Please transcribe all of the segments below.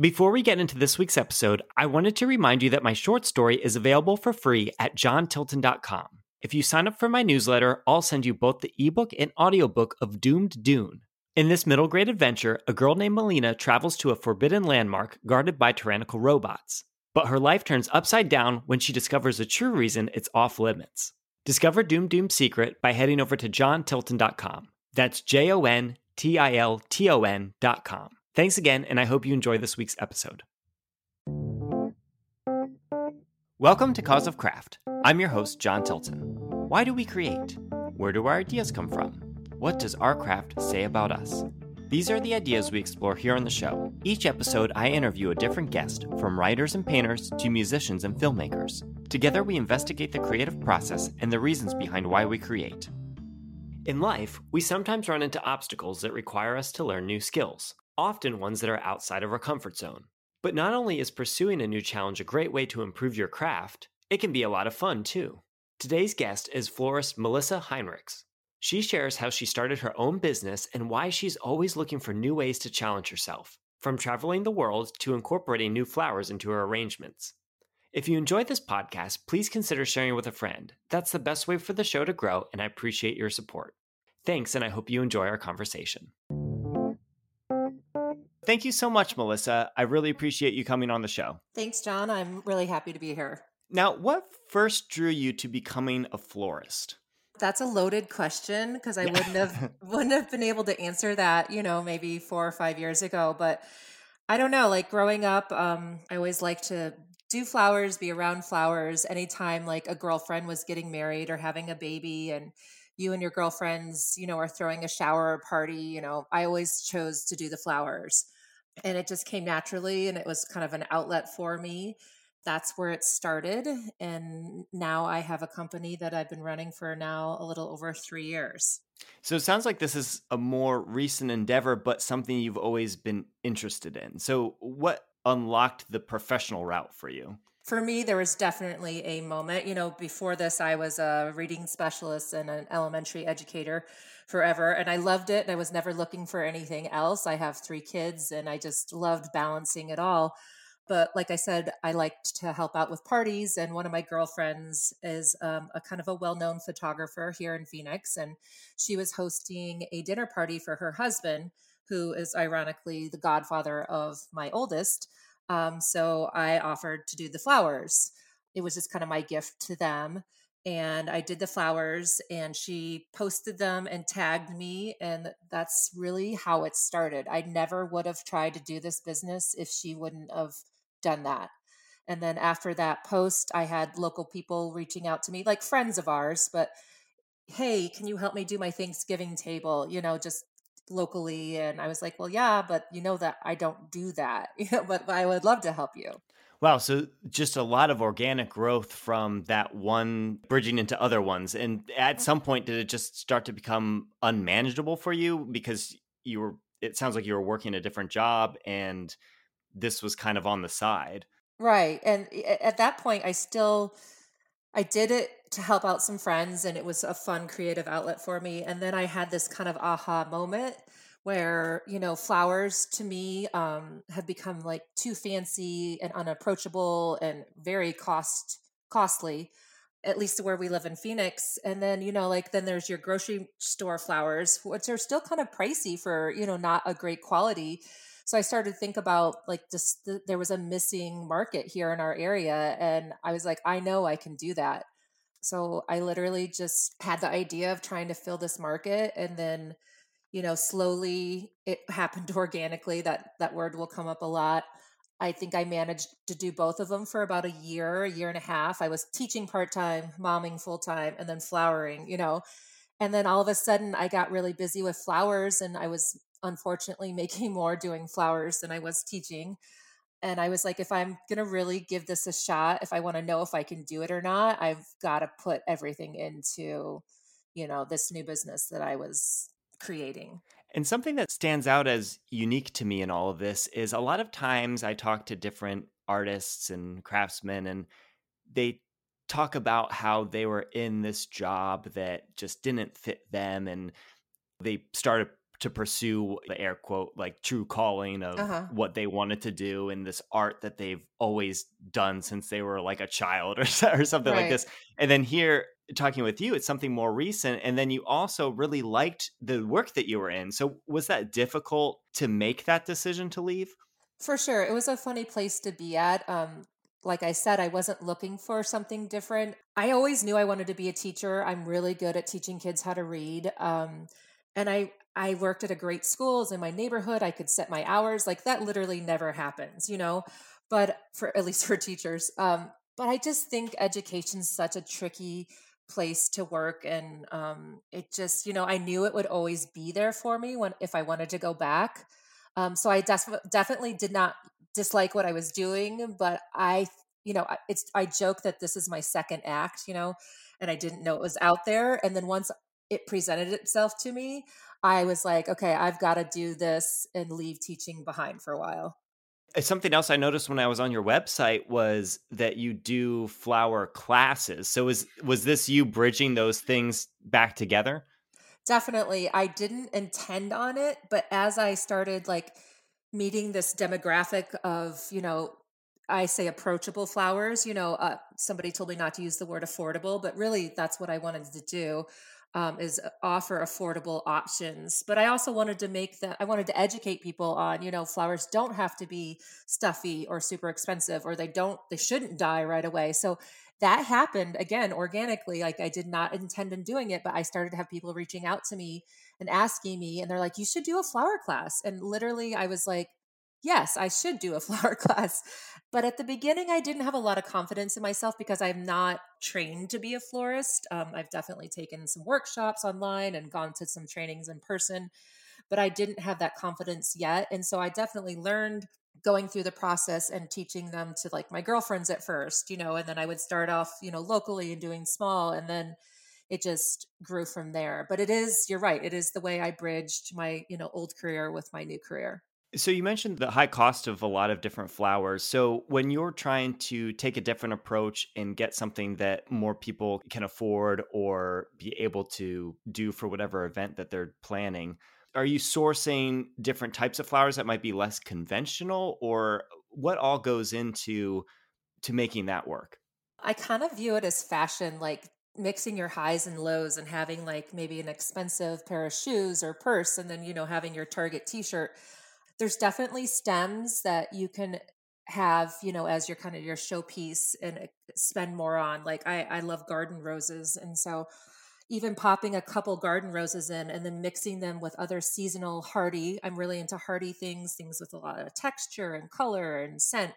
Before we get into this week's episode, I wanted to remind you that my short story is available for free at jontilton.com. If you sign up for my newsletter, I'll send you both the ebook and audiobook of Doomed Dune. In this middle grade adventure, a girl named Melina travels to a forbidden landmark guarded by tyrannical robots. But her life turns upside down when she discovers the true reason it's off limits. Discover Doom Dune's secret by heading over to jontilton.com. That's J O N T I L T O N.com. Thanks again, and I hope you enjoy this week's episode. Welcome to Cause of Craft. I'm your host, Jon Tilton. Why do we create? Where do our ideas come from? What does our craft say about us? These are the ideas we explore here on the show. Each episode, I interview a different guest, from writers and painters to musicians and filmmakers. Together, we investigate the creative process and the reasons behind why we create. In life, we sometimes run into obstacles that require us to learn new skills, often ones that are outside of our comfort zone. But not only is pursuing a new challenge a great way to improve your craft, it can be a lot of fun too. Today's guest is florist Melissa Heinrichs. She shares how she started her own business and why she's always looking for new ways to challenge herself, from traveling the world to incorporating new flowers into her arrangements. If you enjoyed this podcast, please consider sharing it with a friend. That's the best way for the show to grow, and I appreciate your support. Thanks, and I hope you enjoy our conversation. Thank you so much, Melissa. I really appreciate you coming on the show. Thanks, Jon. I'm really happy to be here. Now, what first drew you to becoming a florist? That's a loaded question because I wouldn't have wouldn't have been able to answer that, you know, maybe four or five years ago. But I don't know. Like growing up, um, I always liked to do flowers, be around flowers. Anytime like a girlfriend was getting married or having a baby, and you and your girlfriends, you know, are throwing a shower party, you know, I always chose to do the flowers, and it just came naturally, and it was kind of an outlet for me that's where it started. And now I have a company that I've been running for now a little over three years. So it sounds like this is a more recent endeavor, but something you've always been interested in. So, what unlocked the professional route for you? For me, there was definitely a moment. You know, before this, I was a reading specialist and an elementary educator forever, and I loved it. And I was never looking for anything else. I have three kids, and I just loved balancing it all but like I said, I liked to help out with parties. And one of my girlfriends is um, a kind of a well known photographer here in Phoenix. And she was hosting a dinner party for her husband, who is ironically the godfather of my oldest. Um, so I offered to do the flowers. It was just kind of my gift to them. And I did the flowers and she posted them and tagged me. And that's really how it started. I never would have tried to do this business if she wouldn't have done that. And then after that post, I had local people reaching out to me, like friends of ours, but hey, can you help me do my Thanksgiving table? You know, just locally. And I was like, well, yeah, but you know that I don't do that, but I would love to help you. Wow. So just a lot of organic growth from that one bridging into other ones. And at some point, did it just start to become unmanageable for you because you were, it sounds like you were working a different job and this was kind of on the side. Right. And eh, at that point, I still, I did it to help out some friends and it was a fun creative outlet for me. And then I had this kind of aha moment where, you know, flowers to me um, have become like too fancy and unapproachable and very cost costly at least where we live in Phoenix. And then, you know, like then there's your grocery store flowers, which are still kind of pricey for, you know, not a great quality so i started to think about like just the, there was a missing market here in our area and i was like i know i can do that so i literally just had the idea of trying to fill this market and then you know slowly it happened organically that that word will come up a lot. I think i managed to do both of them for about a year a year and a half. I was teaching part-time momming full-time and then flowering you know? And then all of a sudden i got really busy with flowers and i was unfortunately making more doing flowers than I was teaching. And I was like, if I'm to really give this a shot, if I want to know if I can do it or not, I've got to put everything into, you know, this new business that I was creating. And something that stands out as unique to me in all of this is a lot of times I talk to different artists and craftsmen, and they talk about how they were in this job that just didn't fit them and they started to pursue the air quote like true calling of uh-huh. what they wanted to do in this art that they've always done since they were like a child or, or something right. like this and then here talking with you it's something more recent and then you also really liked the work that you were in so was that difficult to make that decision to leave for sure it was a funny place to be at um like I said, I wasn't looking for something different. I always knew I wanted to be a teacher. I'm really good at teaching kids how to read. Um, and I, I worked at a great schools in my neighborhood. I could set my hours. Like that literally never happens, you know, but for at least for teachers. Um, but I just think education's such a tricky place to work. And um, it just, you know, I knew it would always be there for me when, if I wanted to go back. Um, so I def- definitely did not dislike what I was doing, but I, you know, it's I joke that this is my second act, you know, and I didn't know it was out there. And then once it presented itself to me, I was like, okay, I've got to do this and leave teaching behind for a while. Something else I noticed when I was on your website was that you do flower classes. So was was this you bridging those things back together? Definitely. I didn't intend on it, but as I started like meeting this demographic of you know i say approachable flowers you know uh, somebody told me not to use the word affordable but really that's what i wanted to do um, is uh, offer affordable options but i also wanted to make that i wanted to educate people on you know flowers don't have to be stuffy or super expensive or they don't they shouldn't die right away. So that happened again organically like i did not intend on doing it but i started to have people reaching out to me and asking me and they're like you should do a flower class and literally i was like yes i should do a flower class but at the beginning i didn't have a lot of confidence in myself because i'm not trained to be a florist um, i've definitely taken some workshops online and gone to some trainings in person but i didn't have that confidence yet and so i definitely learned going through the process and teaching them to like my girlfriends at first you know and then i would start off you know locally and doing small and then it just grew from there. But it is, you're right, it is the way I bridged my, you know, old career with my new career. So you mentioned the high cost of a lot of different flowers. So when you're trying to take a different approach and get something that more people can afford or be able to do for whatever event that they're planning, are you sourcing different types of flowers that might be less conventional or what all goes into to making that work? I kind of view it as fashion like mixing your highs and lows and having like maybe an expensive pair of shoes or purse and then you know having your target t-shirt there's definitely stems that you can have you know as your kind of your showpiece and uh, spend more on like i i love garden roses and so even popping a couple garden roses in and then mixing them with other seasonal hardy i'm really into hardy things things with a lot of texture and color and scent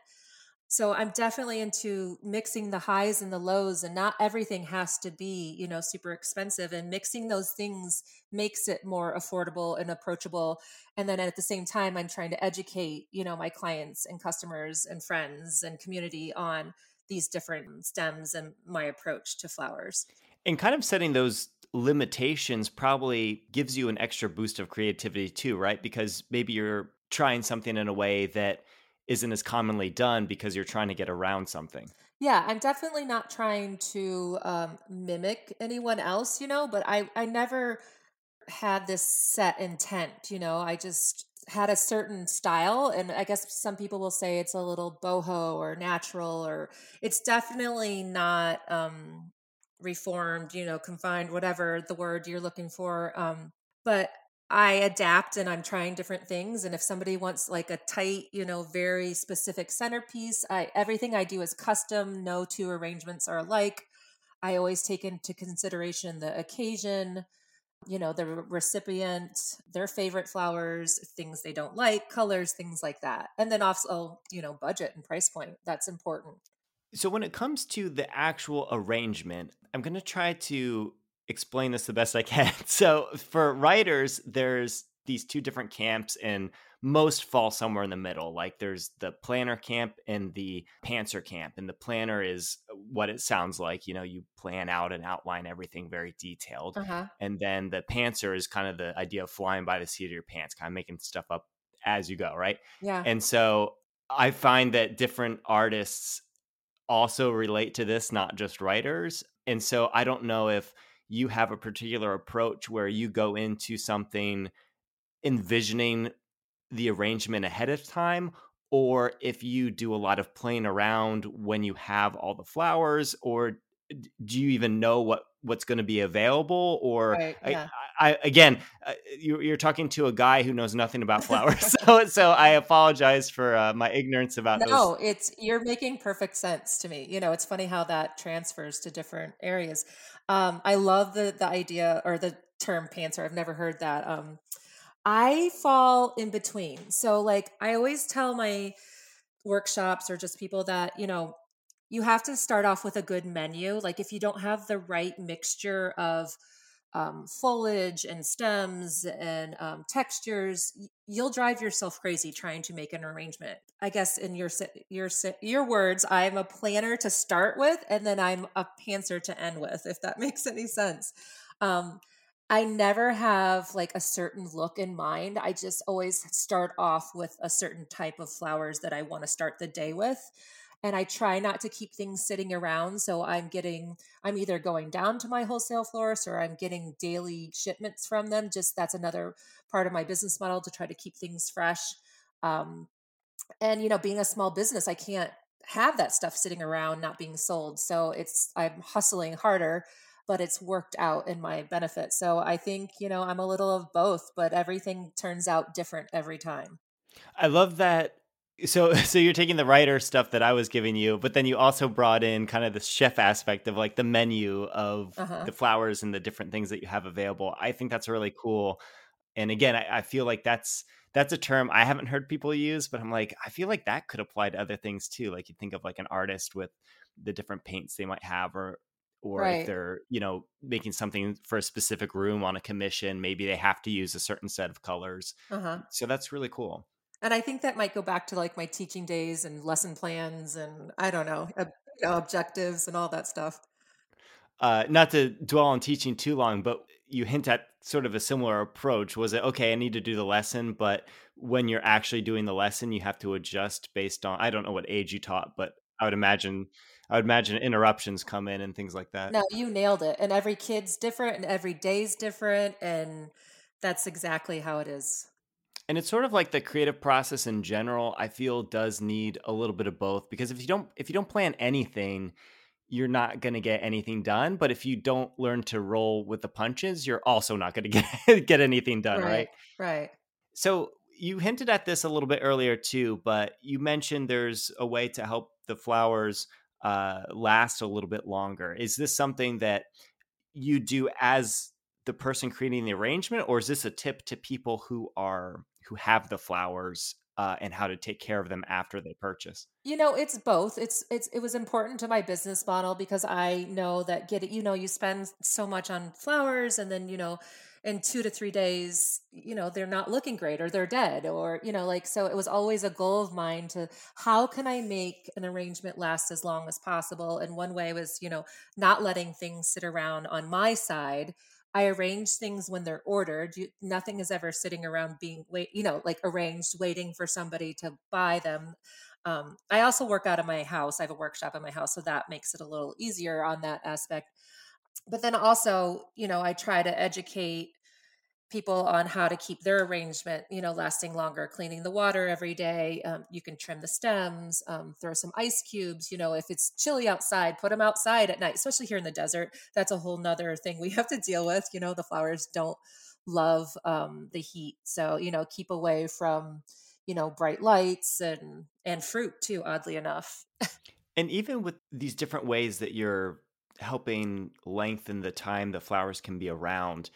so i'm definitely into mixing the highs and the lows and not everything has to be you know super expensive and mixing those things makes it more affordable and approachable. And then at the same time i'm trying to educate you know my clients and customers and friends and community on these different stems and my approach to flowers. And kind of setting those limitations probably gives you an extra boost of creativity too right? Because maybe you're trying something in a way that isn't as commonly done because you're trying to get around something. Yeah, I'm definitely not trying to um, mimic anyone else, you know, but I, I never had this set intent, you know, I just had a certain style. And I guess some people will say it's a little boho or natural, or it's definitely not um, reformed, you know, confined, whatever the word you're looking for. Um, but I adapt and I'm trying different things. And if somebody wants like a tight, you know, very specific centerpiece, I everything I do is custom. No two arrangements are alike. I always take into consideration the occasion, you know, the recipient, their favorite flowers, things they don't like, colors, things like that. And then also, you know, budget and price point. That's important. So when it comes to the actual arrangement, I'm going to try to explain this the best I can. So for writers, there's these two different camps and most fall somewhere in the middle. Like there's the planner camp and the pantser camp. And the planner is what it sounds like. You know, you plan out and outline everything very detailed. Uh-huh. And then the pantser is kind of the idea of flying by the seat of your pants, kind of making stuff up as you go, right? Yeah. And so I find that different artists also relate to this, not just writers. And so I don't know if you have a particular approach where you go into something envisioning the arrangement ahead of time or if you do a lot of playing around when you have all the flowers or do you even know what what's going to be available or Right. Yeah. I, I again uh, you, you're talking to a guy who knows nothing about flowers so so i apologize for uh, my ignorance about those No, it's you're making perfect sense to me. You know, it's funny how that transfers to different areas. Um, I love the the idea or the term pantser. I've never heard that. Um, I fall in between. So like I always tell my workshops or just people that, you know, you have to start off with a good menu. Like if you don't have the right mixture of um, foliage and stems and um, textures, you'll drive yourself crazy trying to make an arrangement. I guess in your your your words, I'm a planner to start with, and then I'm a pantser to end with. If that makes any sense. Um, I never have like a certain look in mind. I just always start off with a certain type of flowers that I want to start the day with. And I try not to keep things sitting around. So I'm getting, I'm either going down to my wholesale florist or I'm getting daily shipments from them. Just that's another part of my business model to try to keep things fresh. Um, and, you know, being a small business, I can't have that stuff sitting around not being sold. So it's, I'm hustling harder but it's worked out in my benefit. So I think, you know, I'm a little of both, but everything turns out different every time. i love that so so you're taking the writer stuff that i was giving you but then you also brought in kind of the chef aspect of like the menu of Uh-huh. the flowers and the different things that you have available. I think that's really cool. And again I, I feel like that's that's a term i haven't heard people use but i'm like i feel like that could apply to other things too. Like you think of like an artist with the different paints they might have or or if they're you know making something for a specific room on a commission maybe they have to use a certain set of colors. Uh-huh. so that's really cool And I think that might go back to like my teaching days and lesson plans and I don't know, ob- you know, objectives and all that stuff. uh, not to dwell on teaching too long, but you hint at sort of a similar approach. Was it okay? I need to do the lesson, but when you're actually doing the lesson, you have to adjust based on. I don't know what age you taught, but I would imagine I would imagine interruptions come in and things like that. No, you nailed it. And every kid's different and every day's different. And that's exactly how it is. And it's sort of like the creative process in general. I feel does need a little bit of both because if you don't if you don't plan anything, you're not going to get anything done. But if you don't learn to roll with the punches, you're also not going to get get anything done, right? Right. Right. So you hinted at this a little bit earlier too, but you mentioned there's a way to help the flowers uh, last a little bit longer. Is this something that you do as the person creating the arrangement, or is this a tip to people who are who have the flowers uh, and how to take care of them after they purchase? You know, it's both. It's it's it was important to my business model because I know that get it, you know, you spend so much on flowers and then, you know, in 2 to 3 days, you know, they're not looking great or they're dead or, you know, like so it was always a goal of mine to how can I make an arrangement last as long as possible? And one way was, you know, not letting things sit around on my side. I arrange things when they're ordered. You, nothing is ever sitting around being wait, you know, like arranged, waiting for somebody to buy them um, I also work out of my house. I have a workshop in my house, so that makes it a little easier on that aspect. But then also, you know, I try to educate people on how to keep their arrangement, you know, lasting longer, cleaning the water every day. Um, you can trim the stems, um, throw some ice cubes. You know, if it's chilly outside, put them outside at night, especially here in the desert. That's a whole nother thing we have to deal with. You know, the flowers don't love um, the heat. So, you know, keep away from, you know, bright lights and and fruit too, oddly enough. And even with these different ways that you're helping lengthen the time the flowers can be around,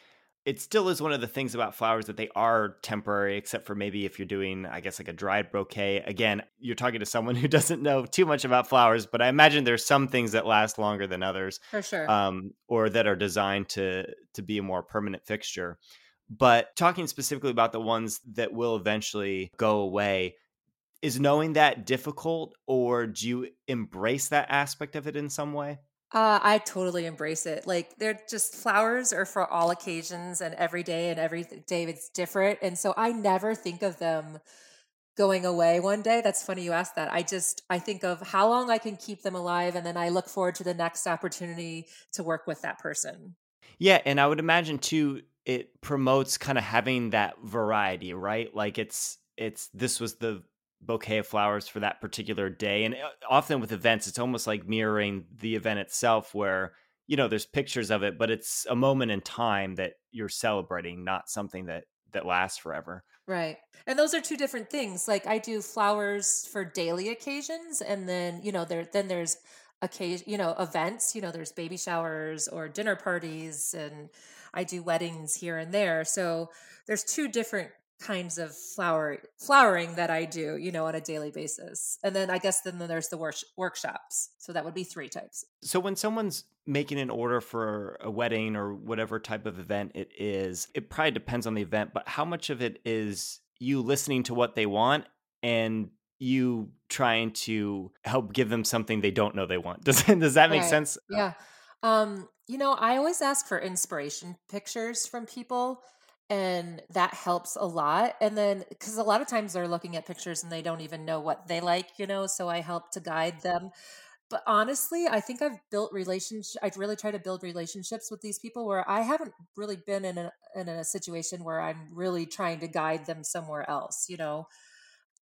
it still is one of the things about flowers that they are temporary, except for maybe if you're doing, I guess, like a dried bouquet. Again, you're talking to someone who doesn't know too much about flowers, but I imagine there's some things that last longer than others, For sure. um, or that are designed to to be a more permanent fixture. But talking specifically about the ones that will eventually go away, is knowing that difficult, or do you embrace that aspect of it in some way? Uh, I totally embrace it. Like they're just flowers are for all occasions and every day and every day it's different. And so I never think of them going away one day. That's funny you asked that. I just I think of how long I can keep them alive and then I look forward to the next opportunity to work with that person. Yeah, and I would imagine too it promotes kind of having that variety, right? Like it's it's this was the bouquet of flowers for that particular day and uh, often with events it's almost like mirroring the event itself where you know there's pictures of it but it's a moment in time that you're celebrating not something that that lasts forever Right. And those are two different things. Like I do flowers for daily occasions and then, you know, there then there's occasion, you know, events, you know, there's baby showers or dinner parties and I do weddings here and there. So there's two different kinds of flower flowering that I do, you know, on a daily basis. And then I guess then there's the work, workshops. So that would be three types. So when someone's making an order for a wedding or whatever type of event it is, it probably depends on the event, but how much of it is you listening to what they want and you trying to help give them something they don't know they want? Does does that make Right. sense? Yeah. Um, you know, I always ask for inspiration pictures from people, and that helps a lot. And then, because a lot of times they're looking at pictures and they don't even know what they like, you know, so I help to guide them. But honestly, I think I've built relationships. I'd really try to build relationships with these people where I haven't really been in a in a situation where I'm really trying to guide them somewhere else, you know.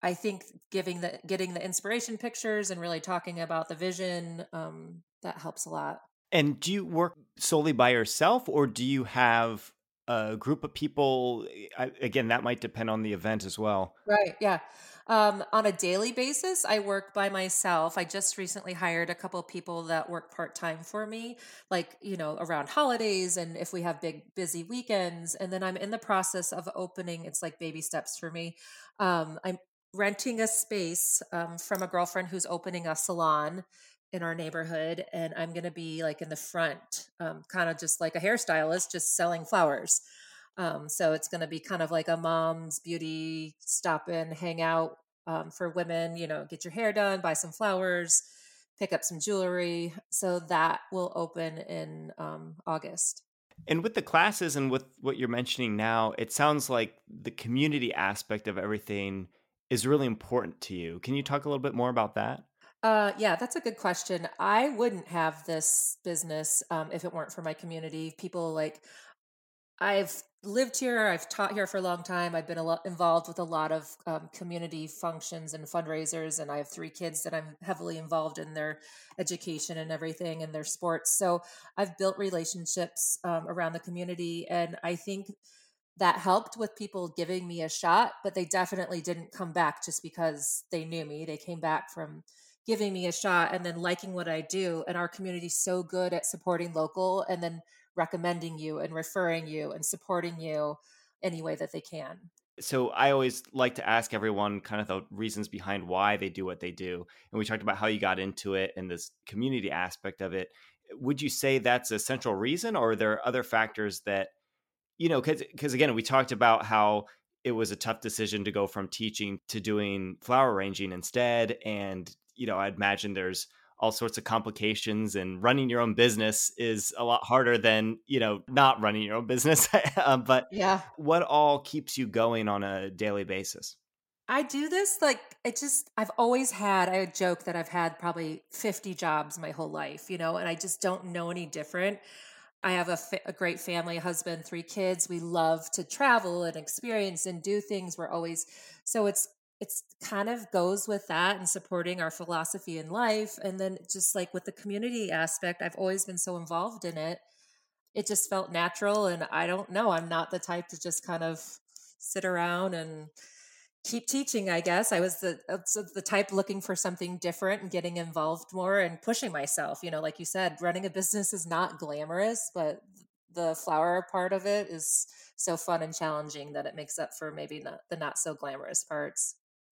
I think giving the getting the inspiration pictures and really talking about the vision um, that helps a lot. And do you work solely by yourself or do you have a group of people? I, again, that might depend on the event as well. Right. Yeah. Um, on a daily basis, I work by myself. I just recently hired a couple people that work part time for me, like, you know, around holidays and if we have big, busy weekends. And then I'm in the process of opening, it's like baby steps for me. Um, I'm renting a space um, from a girlfriend who's opening a salon in our neighborhood. And I'm going to be like in the front, um, kind of just like a hairstylist, just selling flowers. Um, so it's going to be kind of like a mom's beauty stop in, hang out um, for women, you know, get your hair done, buy some flowers, pick up some jewelry. So that will open in um, August. And with the classes and with what you're mentioning now, it sounds like the community aspect of everything is really important to you. Can you talk a little bit more about that? Uh, yeah, that's a good question. I wouldn't have this business um, if it weren't for my community. People like I've lived here. I've taught here for a long time. I've been involved with a lot of um, community functions and fundraisers, and I have three kids that I'm heavily involved in their education and everything and their sports. So I've built relationships um, around the community, and I think that helped with people giving me a shot. But they definitely didn't come back just because they knew me. They came back from giving me a shot and then liking what I do. And our community's so good at supporting local and then recommending you and referring you and supporting you any way that they can. So I always like to ask everyone kind of the reasons behind why they do what they do. And we talked about how you got into it and this community aspect of it. Would you say that's a central reason or are there other factors that you know cuz cuz again we talked about how it was a tough decision to go from teaching to doing flower arranging instead and you know, I'd imagine there's all sorts of complications and running your own business is a lot harder than, you know, not running your own business. um, but Yeah. what all keeps you going on a daily basis? I do this like it just I've always had I joke that I've had probably 50 jobs my whole life, you know, and I just don't know any different. I have a, fa- a great family, husband, three kids. We love to travel and experience and do things. We're always so it's it's kind of goes with that and supporting our philosophy in life and then just like with the community aspect, I've always been so involved in it. It just felt natural and I don't know, I'm not the type to just kind of sit around and keep teaching i guess. I was the uh, the type looking for something different and getting involved more and pushing myself you know like you said running a business is not glamorous but the flower part of it is so fun and challenging that it makes up for maybe the not so glamorous parts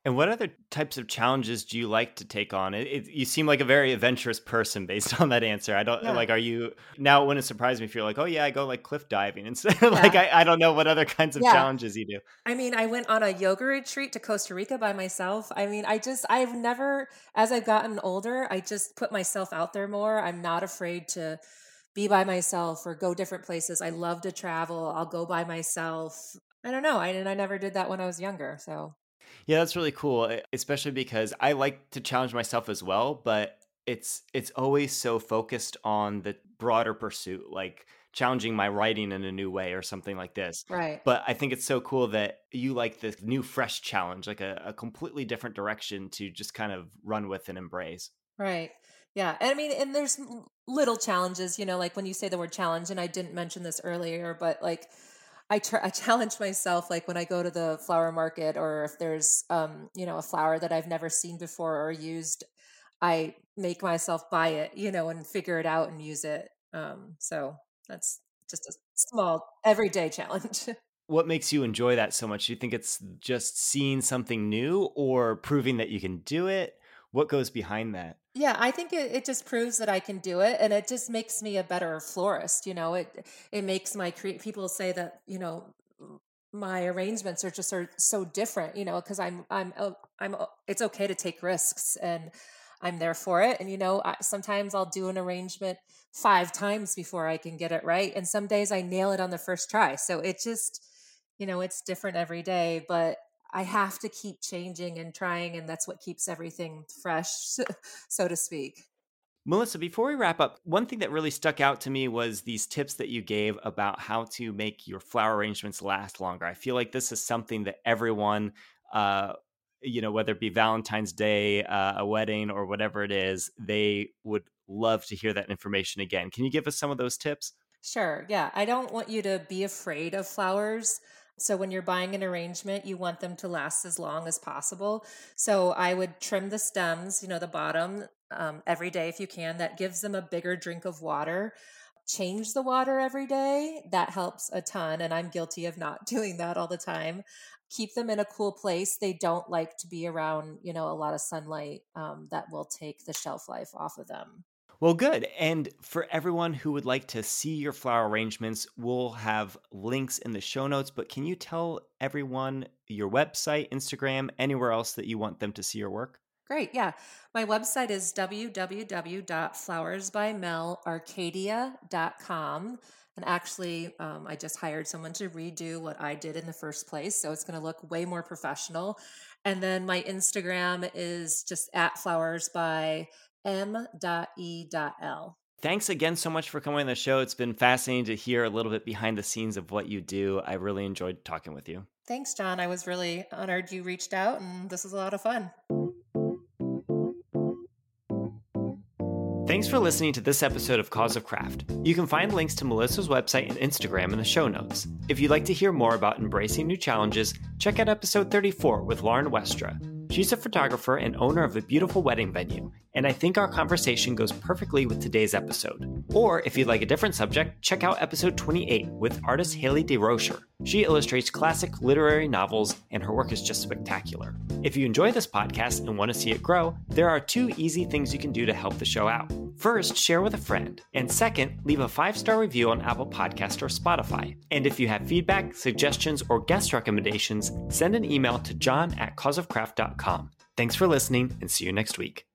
And what other types of challenges do you like to take on? It, it, you seem like a very adventurous person based on that answer. I don't yeah like. Are you now? It wouldn't surprise me if you're like, oh yeah, I go like cliff diving instead. stuff. like I, I don't know what other kinds of yeah challenges you do. I mean, I went on a yoga retreat to Costa Rica by myself. I mean, I just, I've never, as I've gotten older, I just put myself out there more. I'm not afraid to be by myself or go different places. I love to travel. I'll go by myself. I don't know. I, and I never did that when I was younger. So, Yeah, that's really cool, e- especially because I like to challenge myself as well, but it's it's always so focused on the broader pursuit, like challenging my writing in a new way or something like this. Right. But I think it's so cool that you like this new, fresh challenge, like a, a completely different direction to just kind of run with and embrace. Right. Yeah. And I mean, and there's little challenges, you know, like when you say the word challenge, and I didn't mention this earlier, but like I try, I challenge myself, like when I go to the flower market or if there's, um, you know, a flower that I've never seen before or used, I make myself buy it, you know, and figure it out and use it. Um, so that's just a small everyday challenge. what makes you enjoy that so much? Do you think it's just seeing something new or proving that you can do it? What goes behind that? Yeah, I think it, it just proves that I can do it, and it just makes me a better florist. You know, it it makes my cre- people say that you know my arrangements are just are so different. You know, because I'm I'm oh, I'm oh, it's okay to take risks, and I'm there for it. And you know, I, sometimes I'll do an arrangement five times before I can get it right, and some days I nail it on the first try. So it just you know it's different every day, but I have to keep changing and trying, and that's what keeps everything fresh, so to speak. Melissa, before we wrap up, one thing that really stuck out to me was these tips that you gave about how to make your flower arrangements last longer. I feel like this is something that everyone, uh, you know, whether it be Valentine's Day, uh, a wedding, or whatever it is, they would love to hear that information again. Can you give us some of those tips? Sure. Yeah. I don't want you to be afraid of flowers. So when you're buying an arrangement, you want them to last as long as possible. So I would trim the stems, you know, the bottom um, every day if you can. That gives them a bigger drink of water. Change the water every day. That helps a ton. And I'm guilty of not doing that all the time. Keep them in a cool place. They don't like to be around, you know, a lot of sunlight um, that will take the shelf life off of them. Well, good. And for everyone who would like to see your flower arrangements, we'll have links in the show notes. But can you tell everyone your website, Instagram, anywhere else that you want them to see your work? Great. Yeah. My website is www.flowersbymelarcadia.com. And actually, um, I just hired someone to redo what I did in the first place. So it's going to look way more professional. And then my Instagram is just at flowers by m.e.l. Thanks again so much for coming on the show. It's been fascinating to hear a little bit behind the scenes of what you do. I really enjoyed talking with you. Thanks, Jon. I was really honored you reached out, and this was a lot of fun. Thanks for listening to this episode of Cause of Craft. You can find links to Melissa's website and Instagram in the show notes. If you'd like to hear more about embracing new challenges, check out episode 34 with Lauren Westra. She's a photographer and owner of a beautiful wedding venue, and I think our conversation goes perfectly with today's episode. Or if you'd like a different subject, check out episode 28 with artist Haley DeRocher. She illustrates classic literary novels, and her work is just spectacular. If you enjoy this podcast and want to see it grow, there are two easy things you can do to help the show out. First, share with a friend, and second, leave a five star review on Apple Podcast or Spotify. And if you have feedback, suggestions, or guest recommendations, send an email to jon at causeofcraft.com. Thanks for listening, and see you next week.